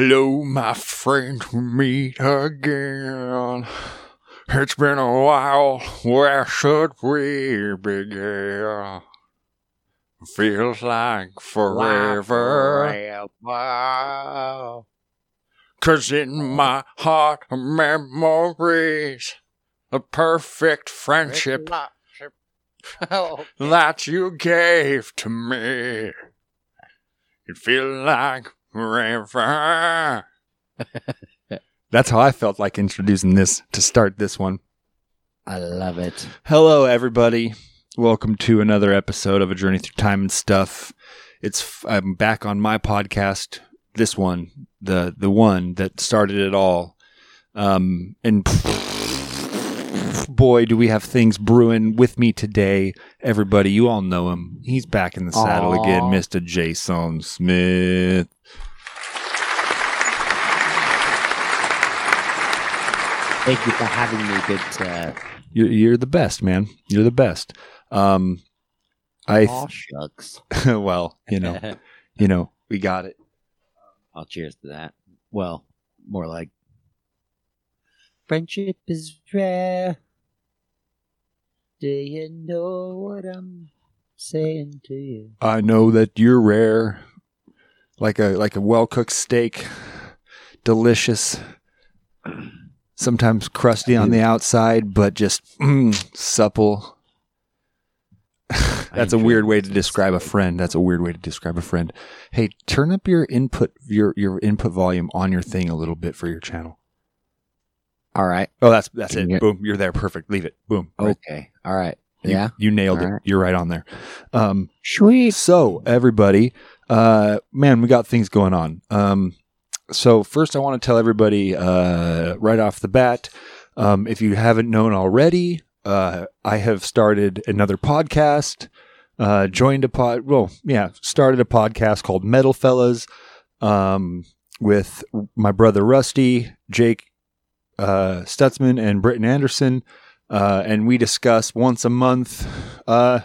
Hello, my friend, we meet again. It's been a while, where should we begin? Feels like forever. Cause in oh. my heart are memories, a perfect friendship oh. that you gave to me. It feels like That's how I felt like introducing this to start this one. I love it. Hello, everybody. Welcome to another episode of A Journey Through Time and Stuff. It's I'm back on my podcast. This one, the the one that started it all. Um, and boy, do we have things brewing with me today. Everybody, you all know him. He's back in the saddle Aw. again, Mr. Jason Smith. Thank you for having me. Good. Uh, You're, you're the best, man. You're the best. Um, I aw, shucks. well, you know, you know, we got it. I'll cheers to that. Well, more like friendship is rare. Do you know what I'm saying to you? I know that you're rare, like a like a well cooked steak, delicious. Sometimes crusty on the outside, but just mm, supple. That's a weird way to describe a friend. That's a weird way to describe a friend. Hey, turn up your input your your input volume on your thing a little bit for your channel. All right. Oh, that's that's Can it. you Boom, you're there. Perfect. Leave it. Boom. Right. Okay. All right. You- yeah. you nailed All it. right. You're right on there. Um, Sweet. so everybody, uh, man, we got things going on. Um, so first, I want to tell everybody uh, right off the bat, um, if you haven't known already, uh, I have started another podcast. Uh, joined a pod. Well, yeah, started a podcast called Metal Fellas um, with my brother Rusty, Jake uh, Stutzman, and Britton Anderson. Uh, and we discuss once a month uh,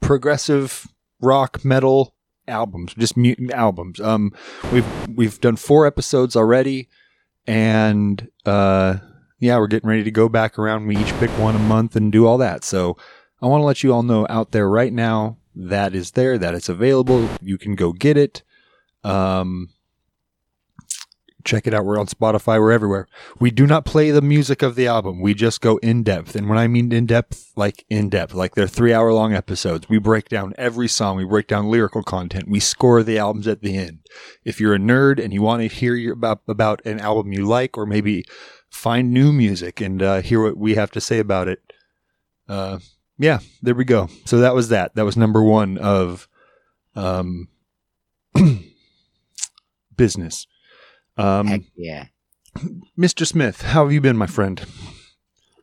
progressive rock metal albums, just mu- albums. Um, we've we've done four episodes already, and uh, yeah, we're getting ready to go back around. We each pick one a month and do all that. So I want to let you all know out there right now that is there, that it's available. You can go get it. Um, check it out. We're on Spotify. We're everywhere. We do not play the music of the album. We just go in depth. And when I mean in depth, like in depth, like they're three hour long episodes. We break down every song. We break down lyrical content. We score the albums at the end. If you're a nerd and you want to hear about, about an album you like, or maybe find new music and uh, hear what we have to say about it, uh, yeah, there we go. So that was that. That was number one of um, business. Um, Heck yeah. Mr. Smith, how have you been, my friend?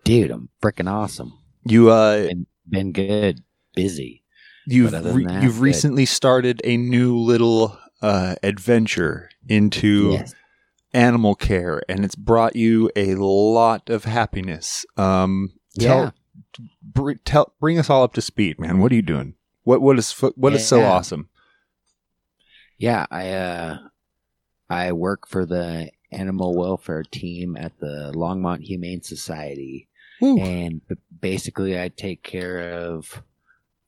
Dude, I'm freaking awesome. You uh, Been, been good. Busy. you've re- that, you've good. recently started a new little uh, adventure into Yes. animal care, and it's brought you a lot of happiness. Um, tell, Yeah. br- tell, bring us all up to speed, man. What are you doing? What what is what is so Yeah. awesome? Yeah, I uh I work for the animal welfare team at the Longmont Humane Society. Woo. and basically I take care of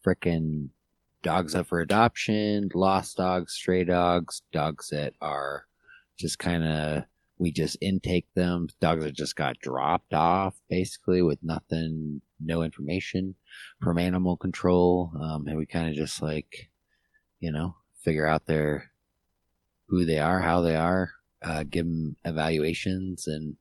frickin' dogs up for adoption, lost dogs, stray dogs, dogs that are just kind of we just intake them, dogs that just got dropped off basically with nothing, no information from animal control, um, and we kind of just like, you know, figure out their who they are, how they are, uh, give them evaluations and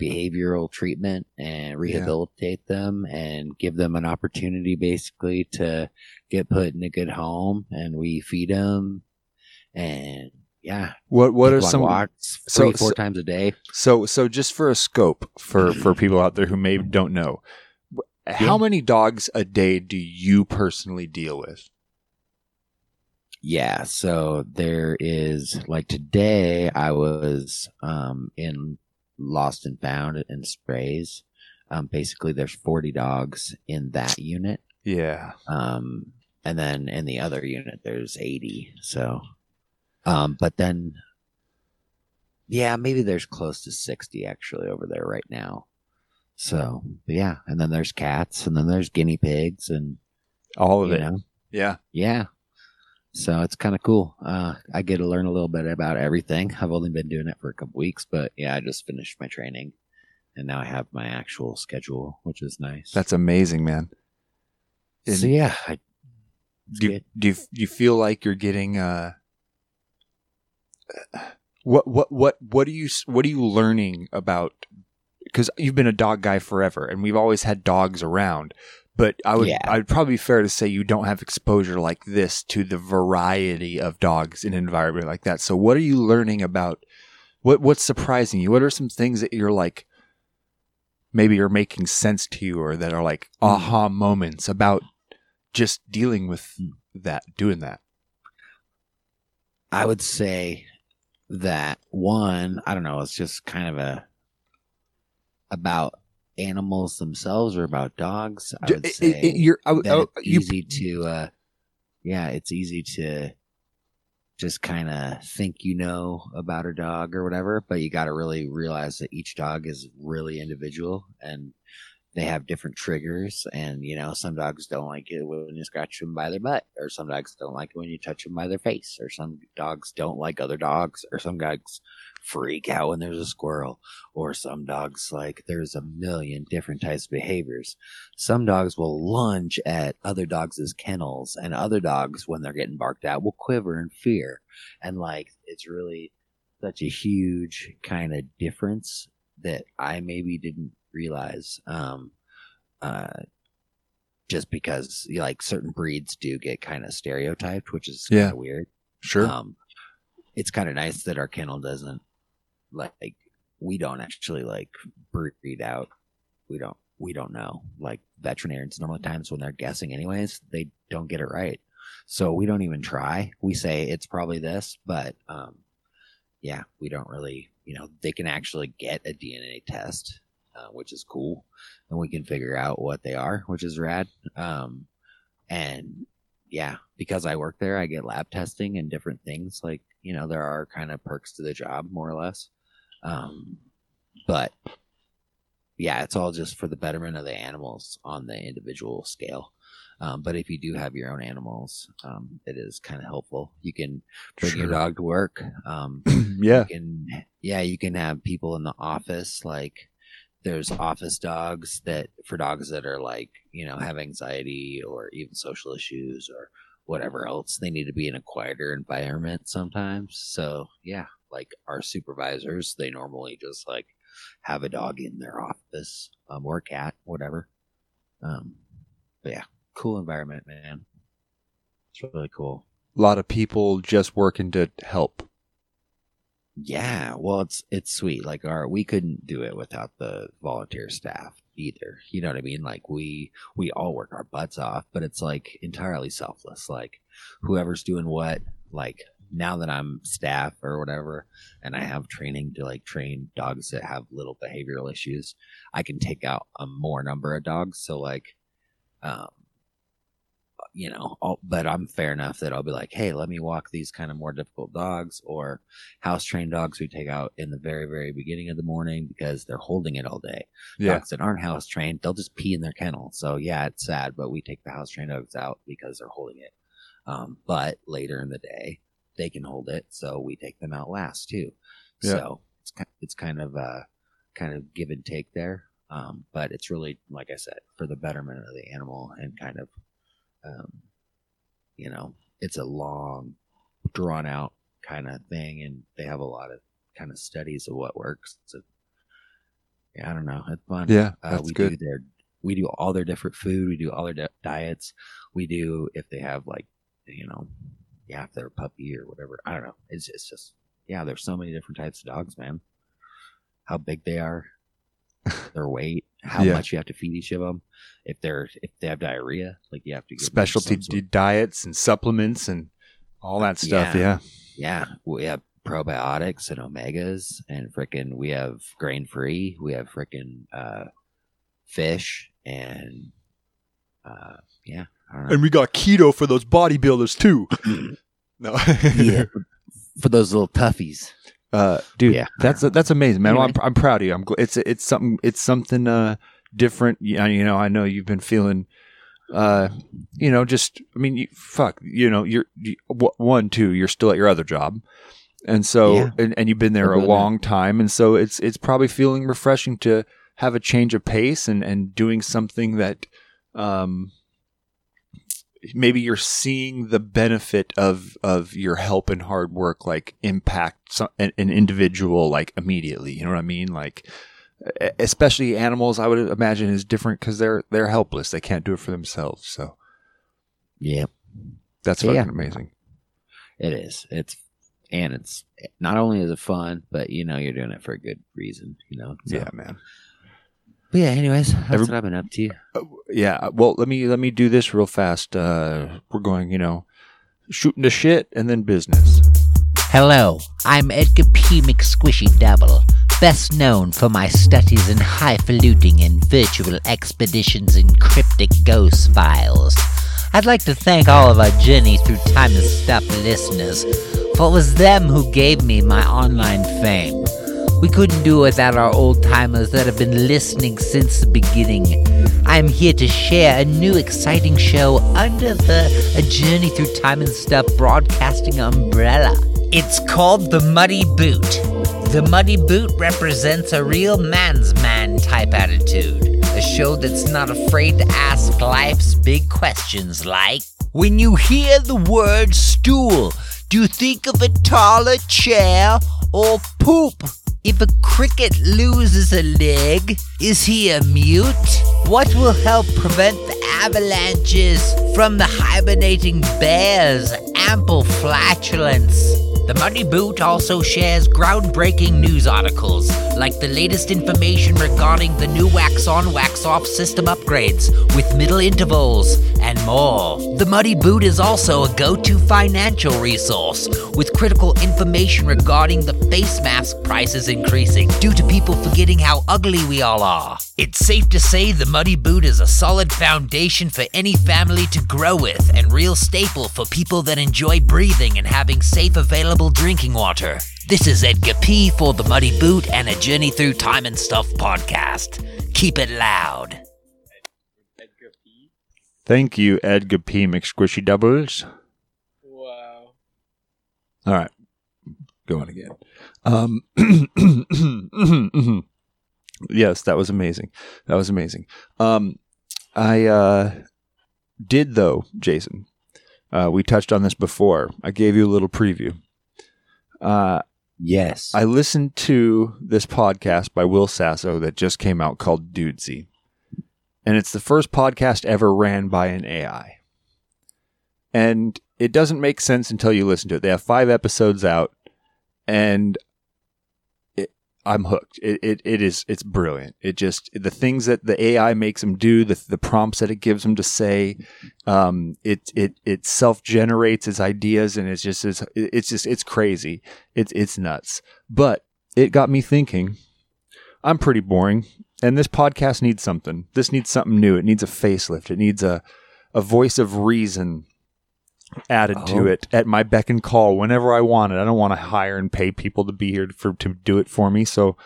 behavioral treatment and rehabilitate them and give them an opportunity basically to get put in a good home and we feed them and yeah What what are some walks so- three four so- times a day So, so just for a scope for for people out there who maybe don't know, how Yeah. many dogs a day do you personally deal with? Yeah, so there is like today I was um in Lost and Found in Sprays. Um basically there's 40 dogs in that unit. Yeah, Um and then in the other unit there's 80. So um but then yeah, maybe there's close to 60 actually over there right now. So, yeah, and then there's cats, and then there's guinea pigs, and All of it. know, Yeah. yeah. So it's kind of cool. Uh, I get to learn a little bit about everything. I've only been doing it for a couple weeks, but yeah, I just finished my training, and now I have my actual schedule, which is nice. That's amazing, man. And so yeah. I, do, you, do you do you feel like you're getting uh what what what what are you what are you learning about because you've been a dog guy forever and we've always had dogs around but i would Yeah. i would probably be fair to say you don't have exposure like this to the variety of dogs in an environment like that. So what are you learning about what what's surprising you? What are some things that you're like maybe are making sense to you or that are like mm-hmm. aha moments about just dealing with that doing that? I would say that one, I don't know, it's just kind of a about animals themselves or about dogs. I would say it- it- you're I- that I- it's you- easy to, uh, yeah, it's easy to just kind of think you know about a dog or whatever, but you got to really realize that each dog is really individual and they have different triggers. And, you know, some dogs don't like it when you scratch them by their butt, or some dogs don't like it when you touch them by their face, or some dogs don't like other dogs, or some dogs freak out when there's a squirrel, or some dogs like there's a million different types of behaviors. Some dogs will lunge at other dogs' kennels, and other dogs, when they're getting barked at, will quiver in fear. And like, it's really such a huge kind of difference that I maybe didn't realize. Um, uh, just because like certain breeds do get kind of stereotyped, which is kind Yeah. of weird. sure Um, it's kind of nice that our kennel doesn't like we don't actually like breed out. We don't we don't know. Like veterinarians normally times when they're guessing anyways, they don't get it right. So we don't even try. We say it's probably this, but um yeah, we don't really, you know, they can actually get a DNA test, uh, which is cool, and we can figure out what they are, which is rad. Um and yeah, because I work there, I get lab testing and different things. Like, you know, there are kind of perks to the job, more or less. Um, but yeah, it's all just for the betterment of the animals on the individual scale. Um, but if you do have your own animals, um, it is kind of helpful. You can bring your dog to work. Um, yeah you can yeah you can have people in the office like there's office dogs that for dogs that are like you know have anxiety or even social issues or whatever else they need to be in a quieter environment sometimes. So yeah like our supervisors they normally just like have a dog in their office um, or a cat whatever. Um but yeah cool environment man. It's really cool. A lot of people just working to help Yeah, well, it's it's sweet. Like our, we couldn't do it without the volunteer staff either. You know what I mean? Like we we all work our butts off, but it's like entirely selfless. Like whoever's doing what, like now that I'm staff or whatever, and I have training to like train dogs that have little behavioral issues, I can take out a more number of dogs. So like, um, you know, I'll, but I'm fair enough that I'll be like, hey, let me walk these kind of more difficult dogs or house trained dogs we take out in the very, very beginning of the morning because they're holding it all day. yeah Dogs that aren't house trained, they'll just pee in their kennel. So yeah, it's sad, but we take the house trained dogs out because they're holding it. Um, but later in the day, they can hold it, so we take them out last too. Yeah. So it's it's kind of uh kind of give and take there. Um, but it's really like I said for the betterment of the animal and kind of um, you know, it's a long, drawn out kind of thing, and they have a lot of kind of studies of what works. So, yeah, I don't know. It's fun. yeah Uh, that's we good do their, we do all their different food. We do all their di- diets. We do if they have like, you know, yeah, if they're a puppy or whatever. I don't know. It's it's just yeah. There's so many different types of dogs, man. How big they are, their weight, how Yeah. much you have to feed each of them. If they're if they have diarrhea, like you have to give them specialty some d- diets and supplements and all that stuff Yeah. yeah Yeah, we have probiotics and omegas, and frickin' we have grain free. We have frickin' uh, fish and uh, yeah, I don't know. and we got keto for those bodybuilders too no yeah, for, for those little toughies. Uh, dude, Yeah. that's that's amazing, man. Well, Anyway. I'm, I'm proud of you. I'm. gl- It's it's something. It's something uh different. You you know, I know you've been feeling. Uh, you know, just I mean, you, fuck. You know, you're you, one, two. You're still at your other job, and so Yeah. and, and you've been there a long time, and so it's it's probably feeling refreshing to have a change of pace and and doing something that, um, maybe you're seeing the benefit of of your help and hard work like impact some, an, an individual like immediately you know what i mean like especially animals i would imagine is different because they're they're helpless they can't do it for themselves so Yeah, that's Yeah. fucking amazing it is. It's and it's not only is it fun, but you know you're doing it for a good reason. You know. So- yeah man But yeah. Anyways, that's Every- what I've been up to. yeah well let me let me do this real fast uh we're going you know shooting the shit and then business Hello, I'm Edgar P. McSquishy Double, best known for my studies in highfalutin and virtual expeditions in cryptic ghost files. I'd like to thank all of our Journey Through Time and Stuff listeners, for it was them who gave me my online fame. We couldn't do it without our old timers that have been listening since the beginning. I'm here to share a new exciting show under the A Journey Through Time and Stuff broadcasting umbrella. It's called The Muddy Boot. The Muddy Boot represents a real man's man type attitude. A show that's not afraid to ask life's big questions like When you hear the word stool, do you think of a taller chair or poop? If a cricket loses a leg, is he a mute? What will help prevent the avalanches from the hibernating bears' ample flatulence? The Muddy Boot also shares groundbreaking news articles, like the latest information regarding the new wax on, wax off system upgrades, with middle intervals, and more. The Muddy Boot is also a go to financial resource, with critical information regarding the face mask prices increasing due to people forgetting how ugly we all are. It's safe to say the Muddy Boot is a solid foundation for any family to grow with and real staple for people that enjoy breathing and having safe available drinking water. This is Edgar P for the Muddy Boot and a Journey Through Time and Stuff podcast. Keep it loud. thank you edgar p mcsquishy doubles Wow. All right, going again. Um, yes, that was amazing. That was amazing. Um, I uh, did though, Jason. Uh, we touched on this before. I gave you a little preview. Uh, Yes. I listened to this podcast by Will Sasso that just came out called Dudesy. And it's the first podcast ever ran by an AI. And it doesn't make sense until you listen to it. They have five episodes out, and I'm hooked. It, it, it is it's brilliant. It just the things that the AI makes them do, the, the prompts that it gives them to say, um, it it it self generates its ideas, and it's just it's, it's just it's crazy. It's it's nuts. But it got me thinking. I'm pretty boring, and this podcast needs something. This needs something new. It needs a facelift. It needs a a voice of reason added Oh. to it at my beck and call whenever I want it. I don't want to hire and pay people to be here for to do it for me. So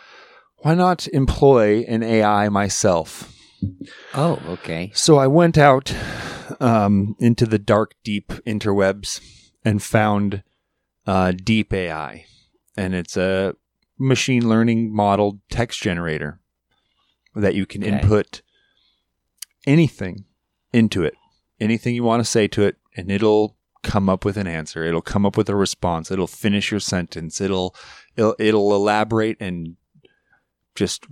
why not employ an AI myself? oh, okay. So I went out um, into the dark, deep interwebs and found uh, Deep AI, and it's a machine learning model text generator that you can Okay. input anything into it, anything you want to say to it, and it'll come up with an answer. It'll come up with a response. It'll finish your sentence. It'll it'll, it'll elaborate and just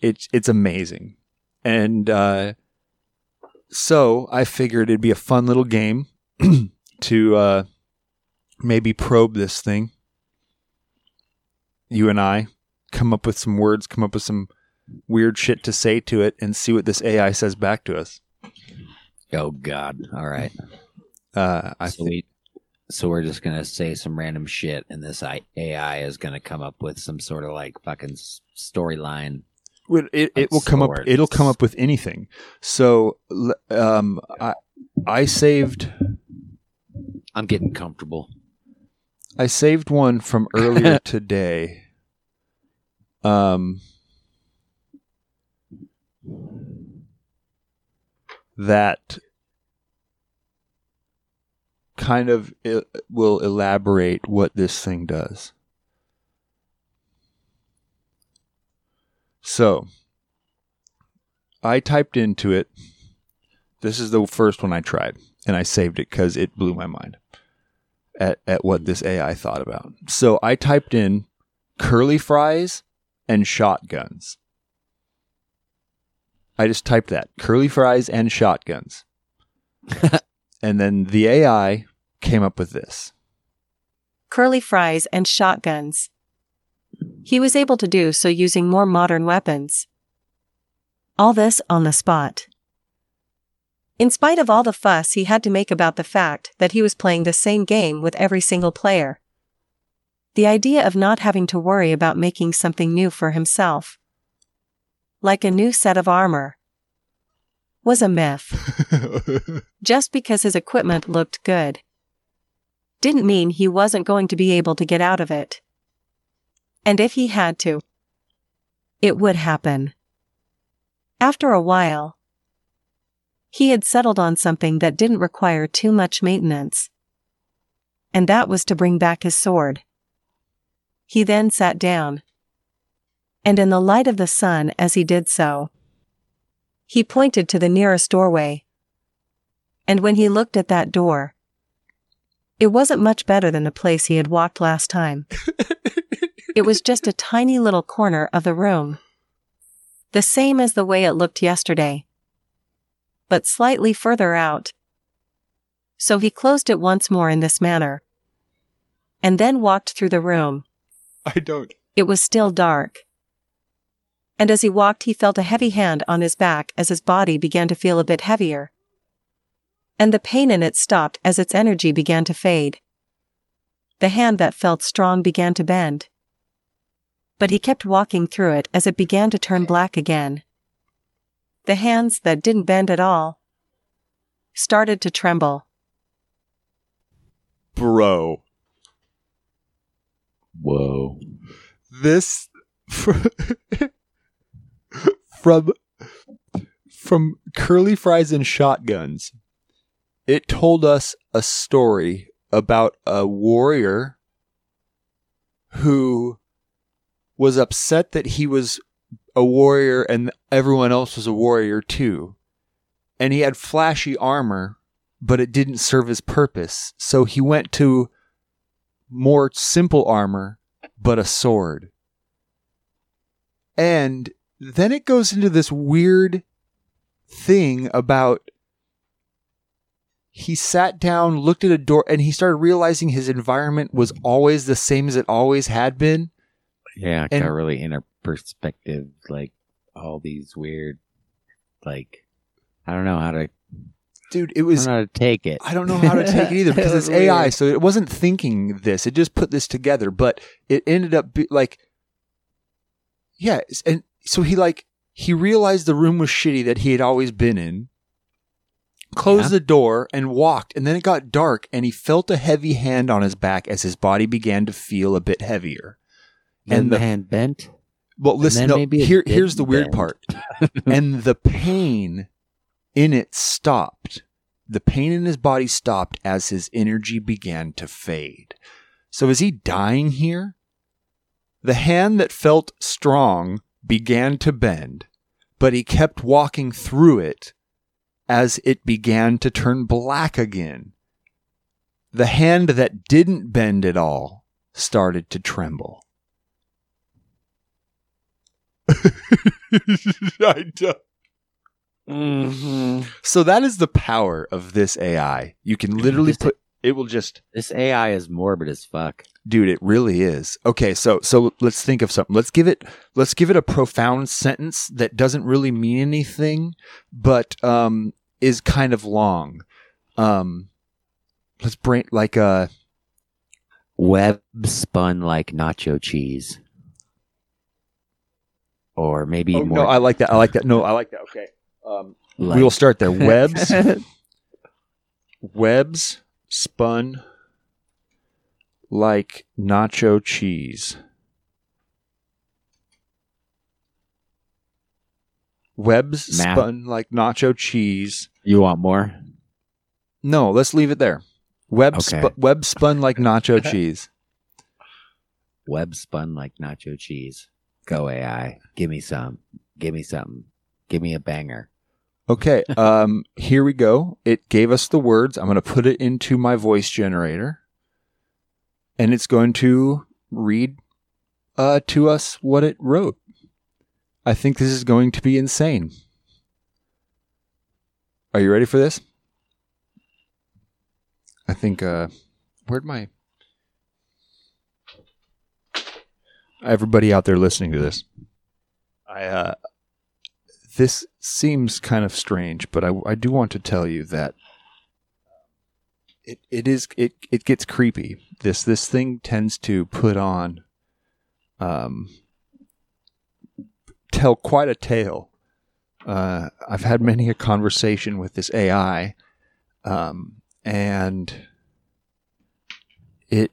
it's it's amazing. And uh, so I figured it'd be a fun little game to uh, maybe probe this thing. You and I come up with some words, come up with some weird shit to say to it, and see what this AI says back to us. Oh God. All right. Uh, I so think we, so we're just gonna say some random shit, and this AI is gonna come up with some sort of like fucking storyline. Well, it, it will come up. It'll come up with anything. So, um, I I saved. I'm getting comfortable. I saved one from earlier today. Um, that kind of will elaborate what this thing does. So, I typed into it. This is the first one I tried, and I saved it because it blew my mind at, at what this AI thought about. So I typed in curly fries and shotguns. I just typed that curly fries and shotguns. and then the AI came up with this. curly fries, and shotguns. He was able to do so using more modern weapons. All this on the spot. In spite of all the fuss he had to make about the fact that he was playing the same game with every single player. The idea of not having to worry about making something new for himself, like a new set of armor, was a myth. Just because his equipment looked good didn't mean he wasn't going to be able to get out of it. And if he had to, it would happen. After a while, he had settled on something that didn't require too much maintenance. And that was to bring back his sword. He then sat down. And in the light of the sun as he did so, he pointed to the nearest doorway. And when he looked at that door, it wasn't much better than the place he had walked last time. it was just a tiny little corner of the room. The same as the way it looked yesterday. But slightly further out. So he closed it once more in this manner. And then walked through the room. I don't. It was still dark. And as he walked, he felt a heavy hand on his back as his body began to feel a bit heavier. And the pain in it stopped as its energy began to fade. The hand that felt strong began to bend. But he kept walking through it as it began to turn black again. The hands that didn't bend at all started to tremble. Bro. Whoa. this from from curly fries and shotguns it told us a story about a warrior who was upset that he was a warrior and everyone else was a warrior too and he had flashy armor but it didn't serve his purpose so he went to more simple armor but a sword. And then it goes into this weird thing about he sat down, looked at a door, and he started realizing his environment was always the same as it always had been. Yeah, And- got really inner perspective, like all these weird, like I don't know how to, Dude, it I was don't know how to take it. I don't know how to take it either because it's AI, so it wasn't thinking this. It just put this together, but it ended up be, like, yeah, and so he like he realized the room was shitty that he had always been in. Closed Yeah. the door and walked, and then it got dark, and he felt a heavy hand on his back as his body began to feel a bit heavier. Then and the the- hand bent. Well, listen, no, here, here's the weird bend. part. and the pain in it stopped. The pain in his body stopped as his energy began to fade. So is he dying here? The hand that felt strong began to bend, but he kept walking through it as it began to turn black again. The hand that didn't bend at all started to tremble. I don't. Mm-hmm. So that is the power of this AI. You can literally put it will just This AI is morbid as fuck. dude, it really is. Okay, so so let's think of something. Let's give it let's give it a profound sentence that doesn't really mean anything but um is kind of long. Um let's bring like uh Web spun like nacho cheese, or maybe oh, more. no, I like that. I like that. No, I like that. Okay. Um like- we will start there. Webs webs spun like nacho cheese. Webs Math. spun like nacho cheese. You want more? No, let's leave it there. Web Okay. sp- web spun like nacho cheese. Web spun like nacho cheese. Go AI. Give me some. Give me something. Give me a banger. Okay, um, here we go. It gave us the words. I'm going to put it into my voice generator, and it's going to read uh, to us what it wrote. I think this is going to be insane. Are you ready for this? I think. Uh, where'd my everybody out there listening to this? I uh, this seems kind of strange, but I, I do want to tell you that it, it is it, it gets creepy. This this thing tends to put on um tell quite a tale. Uh, I've had many a conversation with this AI, um, and it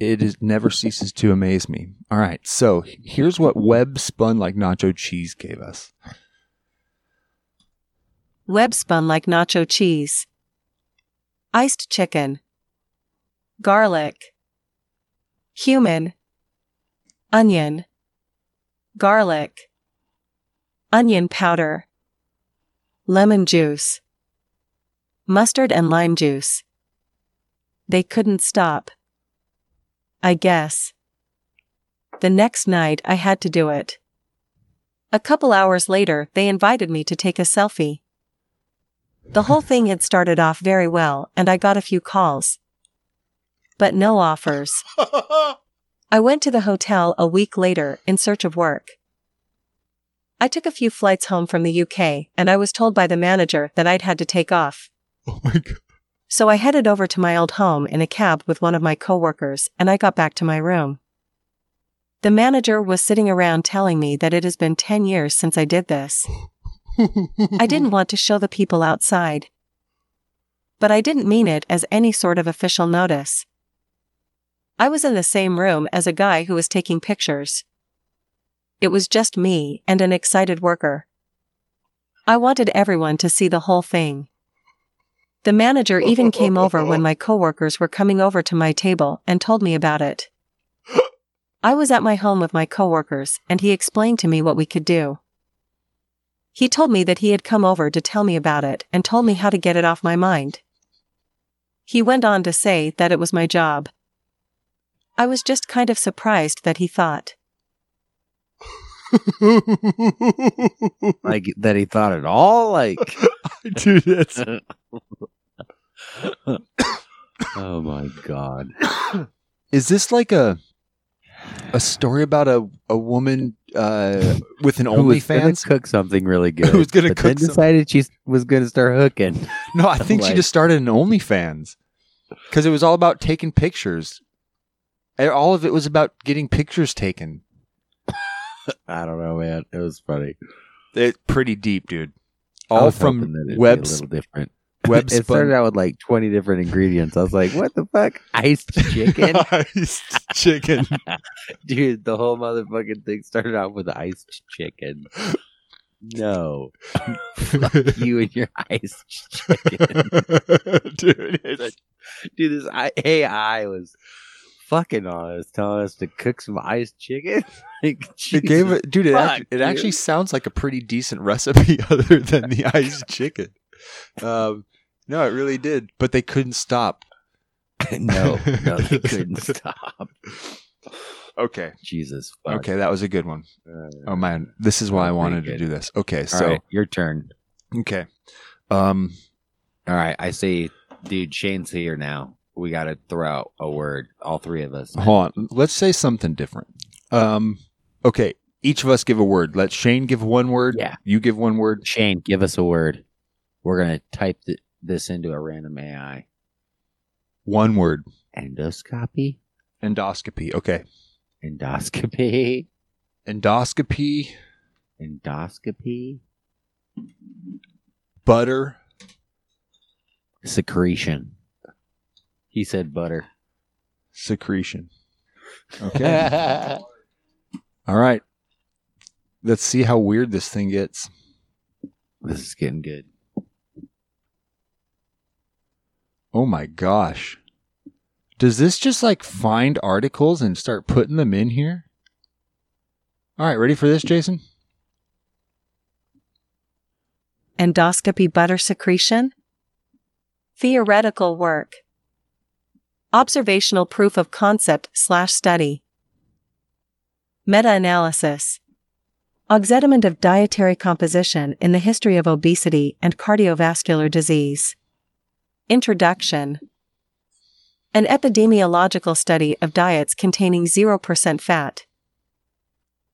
it is never ceases to amaze me. All right, so here's what web spun like nacho cheese gave us. Web spun like nacho cheese. Iced chicken. Garlic. Human. Onion. Garlic. Onion powder. Lemon juice. Mustard and lime juice. They couldn't stop. I guess. The next night I had to do it. A couple hours later, they invited me to take a selfie. The whole thing had started off very well, and I got a few calls. But no offers. I went to the hotel a week later in search of work. I took a few flights home from the UK, and I was told by the manager that I'd had to take off. Oh my god. So I headed over to my old home in a cab with one of my coworkers, and I got back to my room. The manager was sitting around telling me that it has been 10 years since I did this. I didn't want to show the people outside. But I didn't mean it as any sort of official notice. I was in the same room as a guy who was taking pictures. It was just me and an excited worker. I wanted everyone to see the whole thing. The manager even came over when my coworkers were coming over to my table and told me about it. I was at my home with my coworkers and he explained to me what we could do. He told me that he had come over to tell me about it and told me how to get it off my mind. He went on to say that it was my job. I was just kind of surprised that he thought. Like that he thought at all. Like, Dude, that's oh my god. Is this like a a story about a a woman uh, with an Who was gonna OnlyFans? cook something really good. Who was gonna but cook then some- decided she was gonna start hooking. No, I think she just started an OnlyFans because it was all about taking pictures. And All of it was about getting pictures taken. I don't know, man. It was funny. It's pretty deep, dude. All from that web a little different. Web it started out with like twenty different ingredients. I was like, "What the fuck? Iced chicken, iced chicken. dude!" The whole motherfucking thing started out with iced chicken. No, Fuck you and your iced chicken, dude. it's- dude. This I- AI was fucking on us, telling us to cook some iced chicken. like, It gave it, dude. It, fuck, act- it dude. actually sounds like a pretty decent recipe, other than the iced chicken. Um, no, it really did, but they couldn't stop. no, no, they couldn't stop. Okay, Jesus, fuck. okay, that was a good one. Uh, Oh man, this is why I wanted to do this. Okay, all so right, your turn. okay, um, All right, I say, dude, Shane's here now. We got to throw out a word, all three of us. hold on. Let's say something different. Um, okay, each of us give a word. Let Shane give one word. Yeah. you give one word. Shane, give us a word. We're gonna type th- this into a random AI. One word. Endoscopy, Endoscopy. Okay, endoscopy, endoscopy. endoscopy, Butter. secretion. He said butter. secretion. Okay. All right. Let's see how weird this thing gets. this is getting good. Oh my gosh. Does this just like find articles and start putting them in here? All right, ready for this, Jason? Endoscopy butter secretion? Theoretical work. Observational proof of concept slash study. Meta-analysis. Oxediment of dietary composition in the history of obesity and cardiovascular disease. Introduction. An epidemiological study of diets containing 0% fat,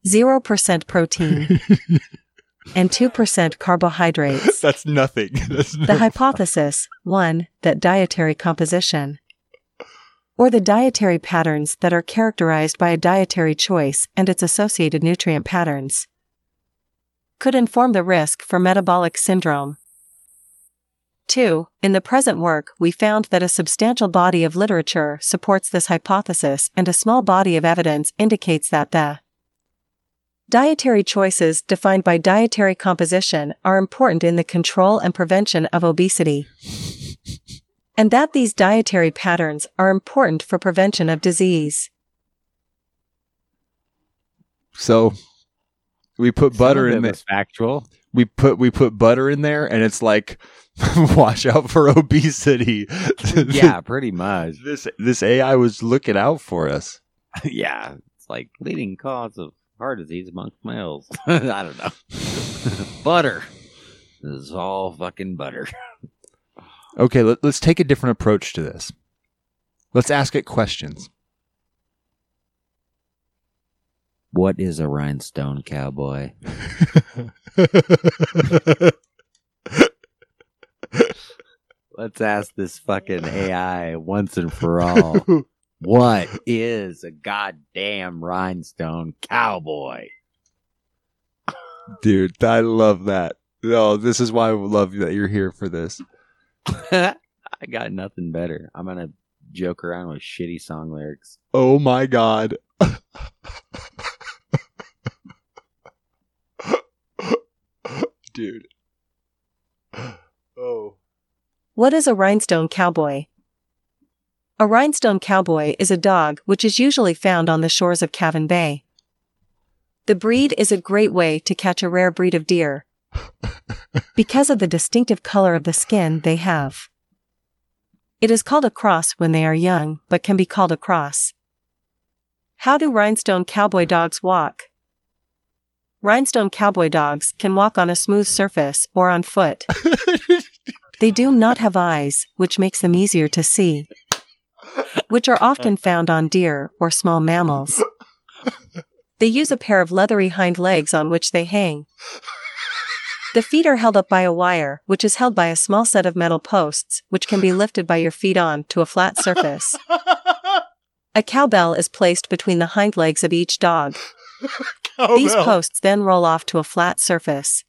0% protein, and 2% carbohydrates. That's nothing. That's The hypothesis 1. That dietary composition, or the dietary patterns that are characterized by a dietary choice and its associated nutrient patterns, could inform the risk for metabolic syndrome. 2. In the present work, we found that a substantial body of literature supports this hypothesis and a small body of evidence indicates that the Dietary choices defined by dietary composition are important in the control and prevention of obesity. and that these dietary patterns are important for prevention of disease. so we put butter in this factual. We put we put butter in there and it's like watch out for obesity. yeah, pretty much. this this AI was looking out for us. yeah, it's like leading cause of heart disease amongst males. I don't know. butter. This is all fucking butter. Okay, let, let's take a different approach to this. Let's ask it questions. What is a rhinestone cowboy? Let's ask this fucking AI once and for all. What is a goddamn rhinestone cowboy? Dude, I love that. Oh, this is why I love that you're here for this. I got nothing better. I'm gonna joke around with shitty song lyrics. Oh my god. Dude. Oh. What is a rhinestone cowboy? A rhinestone cowboy is a dog which is usually found on the shores of Cavan Bay. The breed is a great way to catch a rare breed of deer because of the distinctive color of the skin they have. It is called a cross when they are young, but can be called a cross. How do rhinestone cowboy dogs walk? Rhinestone cowboy dogs can walk on a smooth surface or on foot. They do not have eyes, which makes them easier to see, which are often found on deer or small mammals. They use a pair of leathery hind legs on which they hang. The feet are held up by a wire, which is held by a small set of metal posts, which can be lifted by your feet on to a flat surface. A cowbell is placed between the hind legs of each dog. These posts then roll off to a flat surface.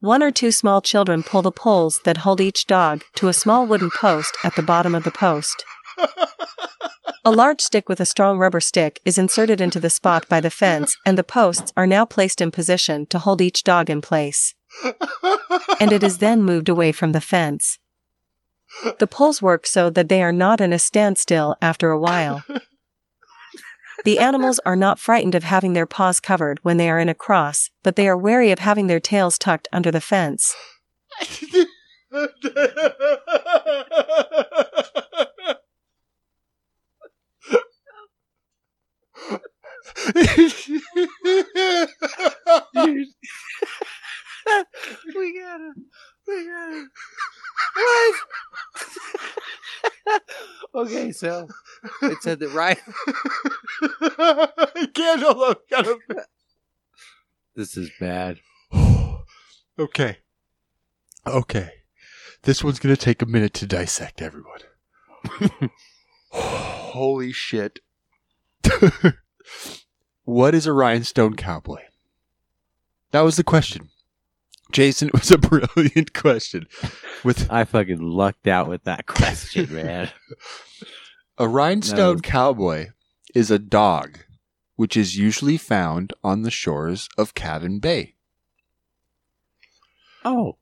One or two small children pull the poles that hold each dog to a small wooden post at the bottom of the post. A large stick with a strong rubber stick is inserted into the spot by the fence, and the posts are now placed in position to hold each dog in place. And it is then moved away from the fence. The poles work so that they are not in a standstill after a while. The animals are not frightened of having their paws covered when they are in a cross, but they are wary of having their tails tucked under the fence. we gotta, we gotta. What? okay, so it said that right. I can't hold on. This is bad. okay. Okay. This one's going to take a minute to dissect, everyone. Holy shit. what is a rhinestone cowboy? That was the question. Jason, it was a brilliant question. With I fucking lucked out with that question, man. A rhinestone No. cowboy is a dog which is usually found on the shores of Cavan Bay. Oh,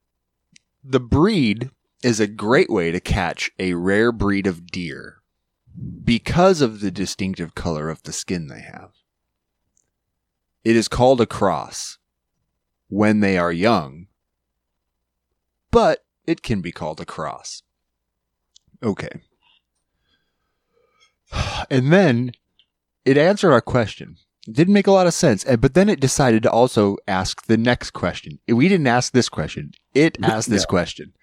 The breed is a great way to catch a rare breed of deer because of the distinctive color of the skin they have. It is called a cross when they are young, but it can be called a cross. Okay. And then it answered our question. It didn't make a lot of sense. But then it decided to also ask the next question. We didn't ask this question. It asked this No. question.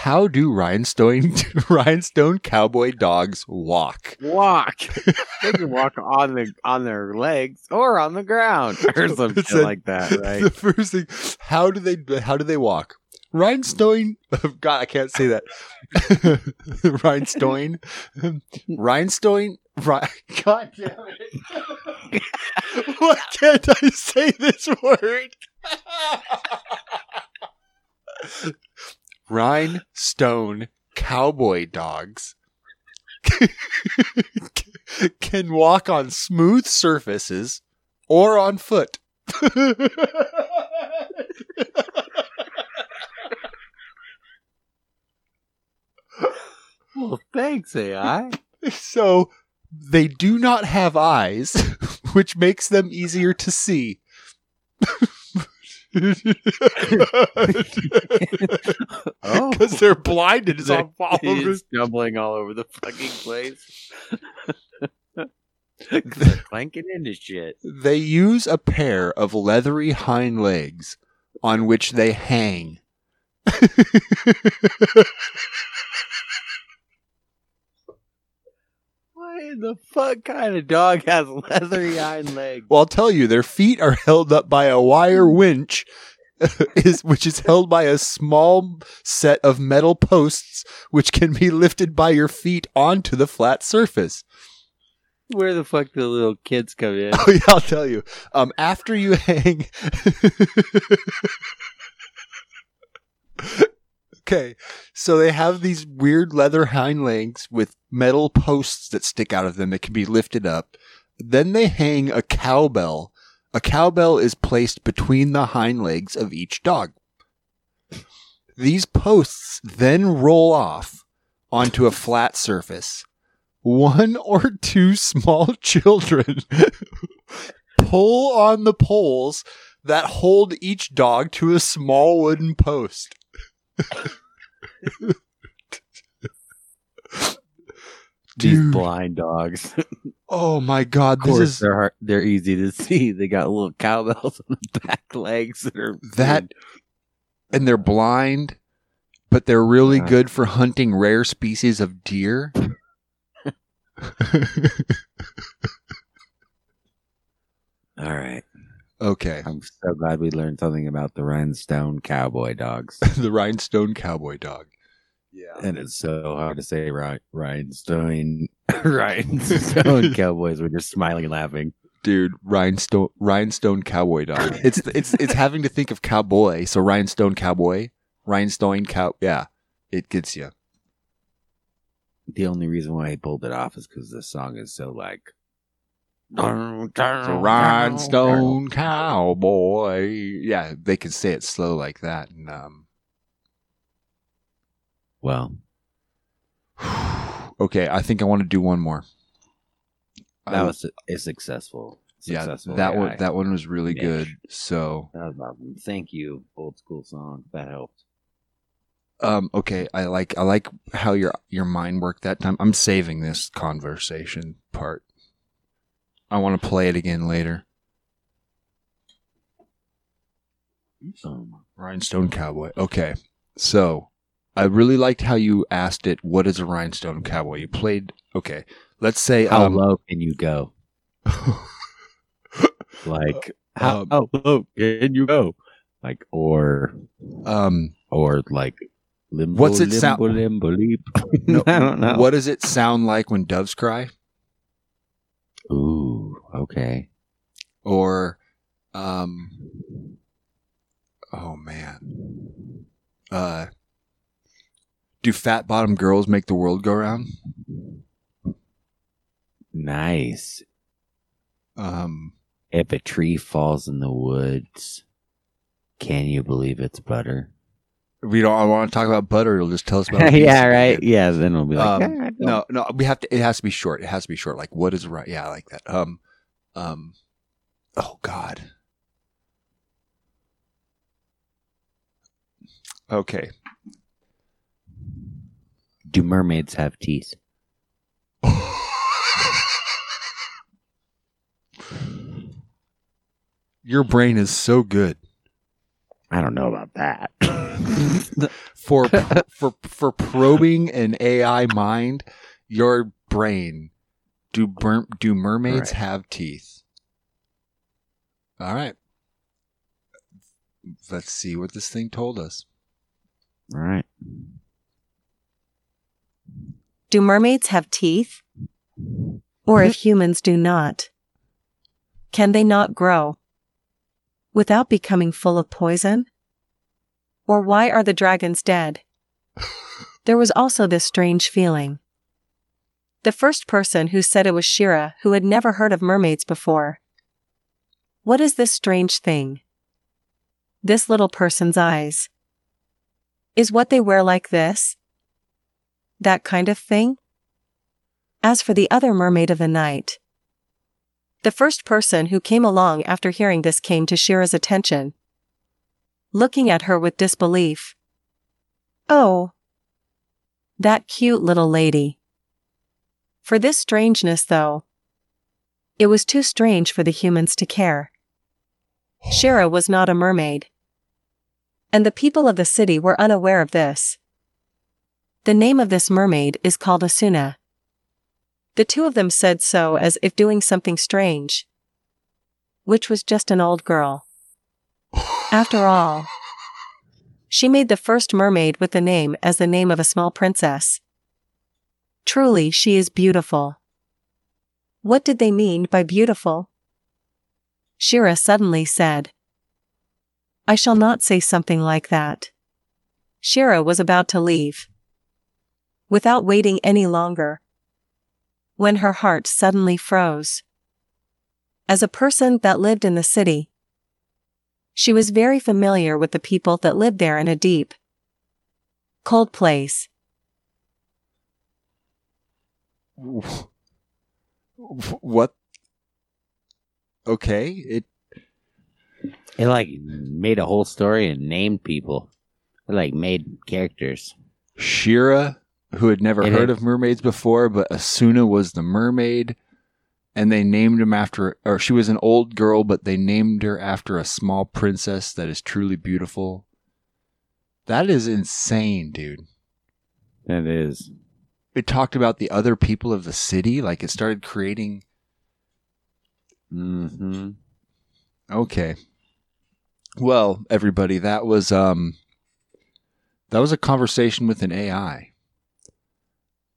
How do rhinestone rhinestone cowboy dogs walk? walk. they can walk on the on their legs or on the ground or some It shit said- like that, right? The first thing, how do they how do they walk? Rhinestone. God, I can't say that. Rhinestone. Rhinestone. God damn it! Why can't I say this word? Rhinestone cowboy dogs can walk on smooth surfaces or on foot. Well, thanks, AI. so they do not have eyes, which makes them easier to see. Oh, Because they're blinded it's all, all over. Stumbling all over the fucking place. they're clanking into shit. They use a pair of leathery hind legs on which they hang. What in the fuck kind of dog has leathery hind legs? Well, I'll tell you, their feet are held up by a wire winch, is, which is held by a small set of metal posts, which can be lifted by your feet onto the flat surface. Where the fuck do the little kids come in? Oh yeah, I'll tell you. Um, after you hang. okay, so they have these weird leather hind legs with metal posts that stick out of them that can be lifted up. Then they hang a cowbell. A cowbell is placed between the hind legs of each dog. These posts then roll off onto a flat surface. One or two small children pull on the poles that hold each dog to a small wooden post. These Dude. blind dogs. Oh my god, this course, is they're hard, they're easy to see. They got little cowbells on the back legs that are That- and they're blind, but they're really Uh. good for hunting rare species of deer. All right. Okay, I'm so glad we learned something about the rhinestone cowboy dogs. the rhinestone cowboy dog. Yeah. and it's so hard to say rhin- rhinestone rhinestone cowboys. We're just smiling laughing. dude rhinestone rhinestone cowboy dog it's it's it's having to think of cowboy so rhinestone cowboy rhinestone cow yeah it gets you The only reason why he pulled it off is because the song is so like. So rhinestone cowboy yeah they can say it slow like that and um Well, okay i think i want to do one more that I- was a successful. yeah that AI. one that one was really Niche. good so That was awesome. Thank you, old school song. That helped. um okay i like i like how your your mind worked that time i'm saving this conversation part i want to play it again later Um, Rhinestone cowboy. Okay. So I really liked how you asked it, what is a rhinestone cowboy? You played okay. Let's say how um, low can you go? Like how, Um, how low can you go? Like or um or like limbo, What's it limbo, sound- limbo leap. No, I don't know. what does it sound like when doves cry? Ooh, okay. Or um oh man. Uh do fat bottom girls make the world go round? Nice. Um, If a tree falls in the woods, can you believe it's butter? We don't want to talk about butter. It'll just tell us about. yeah, right. Yeah, then we'll be like, Um, "Ah, no, no, we have to. It has to be short. It has to be short. Like what is right? Yeah, I like that. Um, um, oh God. Okay. Do mermaids have teeth? Your brain is so good I don't know about that. for for for probing an AI mind. Your brain. Do mer- do mermaids Right. have teeth? All right. Let's see what this thing told us. All right. Do mermaids have teeth? Or if mm-hmm. humans do not? Can they not grow? Without becoming full of poison? Or why are the dragons dead? There was also this strange feeling. The first person who said it was Shira who had never heard of mermaids before. What is this strange thing? This little person's eyes. Is what they wear like this? That kind of thing? As for the other mermaid of the night, the first person who came along after hearing this came to Shira's attention, looking at her with disbelief. Oh, that cute little lady. For this strangeness, though, it was too strange for the humans to care. Shira was not a mermaid. And the people of the city were unaware of this. The name of this mermaid is called Asuna. The two of them said so as if doing something strange, which was just an old girl. After all, she made the first mermaid with the name as the name of a small princess. Truly, she is beautiful. What did they mean by beautiful? Shira suddenly said, I shall not say something like that. Shira was about to leave. Without waiting any longer, when her heart suddenly froze. As a person that lived in the city, she was very familiar with the people that lived there in a deep, cold place. What? Okay, it It like made a whole story and named people. It like made characters. Shira, who had never It heard had- of mermaids before, but Asuna was the mermaid, and they named him after, or she was an old girl, but they named her after a small princess that is truly beautiful. That is insane, dude. That is. It talked about the other people of the city, like it started creating. Mm-hmm. Okay. Well, everybody, that was um that was a conversation with an AI.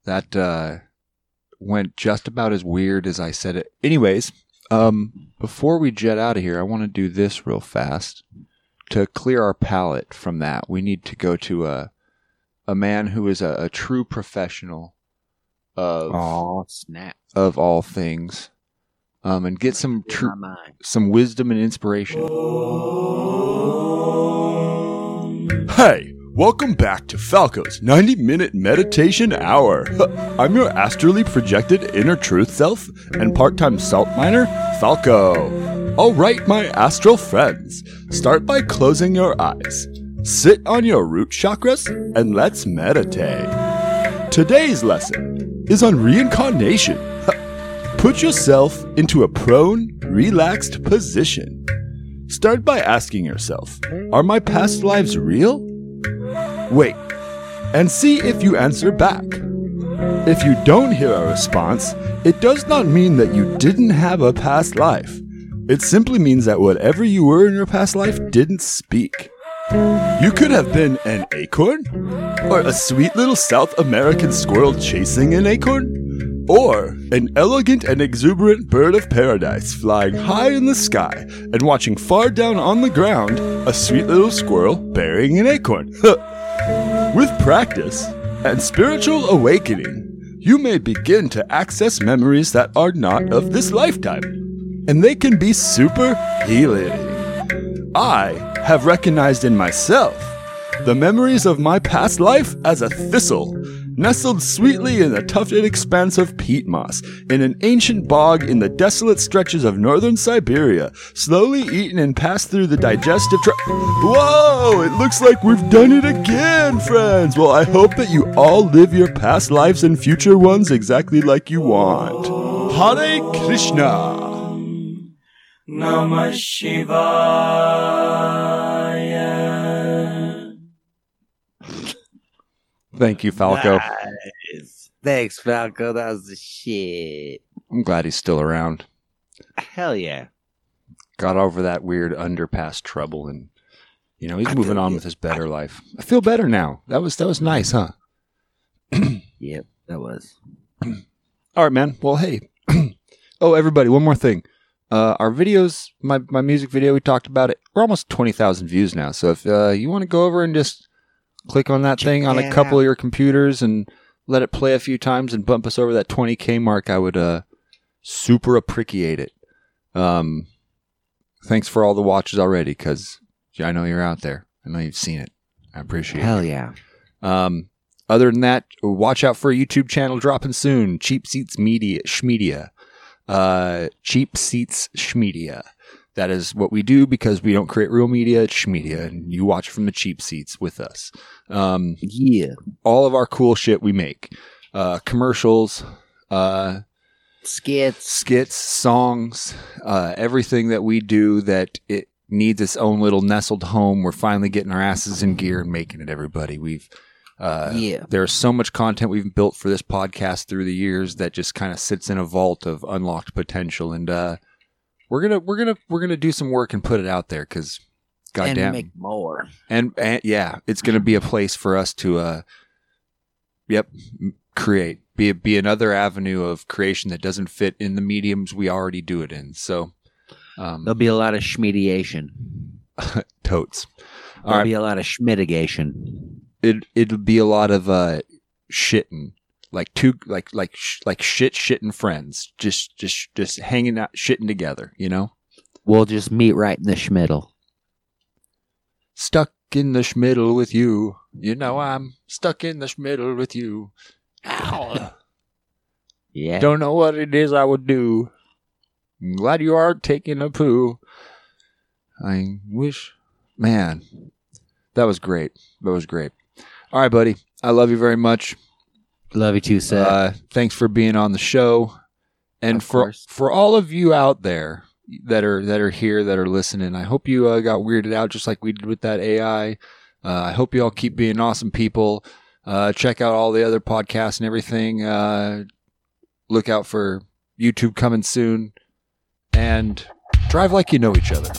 That uh went just about as weird as I said it. Anyways, um before we jet out of here, I want to do this real fast to clear our palate from that. We need to go to a a man who is a, a true professional of Oh snap! of all things. Um and get some In true some wisdom and inspiration. Hey, welcome back to Falco's 90 minute meditation hour. I'm your astrally projected inner truth self and part time salt miner, Falco. Alright, my astral friends, start by closing your eyes. Sit on your root chakras and let's meditate. Today's lesson is on reincarnation. Put yourself into a prone, relaxed position. Start by asking yourself Are my past lives real? Wait, and see if you answer back. If you don't hear a response, it does not mean that you didn't have a past life. It simply means that whatever you were in your past life didn't speak. You could have been an acorn, or a sweet little South American squirrel chasing an acorn, or an elegant and exuberant bird of paradise flying high in the sky and watching far down on the ground a sweet little squirrel burying an acorn. With practice and spiritual awakening, you may begin to access memories that are not of this lifetime, and they can be super healing. I have recognized in myself the memories of my past life as a thistle, nestled sweetly in the tufted expanse of peat moss, in an ancient bog in the desolate stretches of northern Siberia, slowly eaten and passed through the digestive tract. Whoa! It looks like we've done it again, friends! Well, I hope that you all live your past lives and future ones exactly like you want. Hare Krishna! Namah Shivaya. Thank you, Falco. Nice. Thanks, Falco. That was the shit. I'm glad he's still around. Hell yeah. Got over that weird underpass trouble, and you know he's I moving on with his better life. I feel better now. That was that was nice, huh? Yep, that was. All right, man. Well, hey. oh, everybody, one more thing. Uh, our videos, my, my music video, we talked about it. We're almost 20,000 views now. So if uh, you want to go over and just click on that Check thing on a couple out. of your computers and let it play a few times and bump us over that 20K mark, I would uh, super appreciate it. Um, thanks for all the watches already because I know you're out there. I know you've seen it. I appreciate it. Hell yeah. Um, other than that, watch out for a YouTube channel dropping soon. Cheap Seats Media, Schmedia. Uh, Cheap Seats Schmedia. That is what we do because we don't create real media. It's Schmedia, and you watch from the cheap seats with us. Um, Yeah. all of our cool shit we make, uh, commercials, uh, Skits. skits, songs, uh, everything that we do that it needs its own little nestled home. We're finally getting our asses in gear and making it. Everybody, we've uh, Yeah. There's so much content we've built for this podcast through the years that just kind of sits in a vault of unlocked potential, and uh, we're gonna we're gonna we're gonna do some work and put it out there because, goddamn, and make more. and, and yeah, it's going to be a place for us to, uh, yep, create be be another avenue of creation that doesn't fit in the mediums we already do it in. So, um, There'll be a lot of schmediation. totes. All There'll right, be a lot of schmitigation. it it'll be a lot of uh shitting, like two like like sh- like shit shitting friends, just just just hanging out shitting together. You know, We'll just meet right in the schmiddle. stuck in the schmiddle with you. You know, I'm stuck in the schmiddle with you. Ow. Yeah. Don't know what it is I would do. I'm glad you are taking a poo. I wish, man, that was great. That was great. All right, buddy. I love you very much. Love you too, Seth. Uh, thanks for being on the show, and Of for course. for all of you out there that are that are here that are listening. I hope you uh, got weirded out just like we did with that AI. Uh, I hope you all keep being awesome people. Uh, check out all the other podcasts and everything. Uh, look out for YouTube coming soon, and drive like you know each other.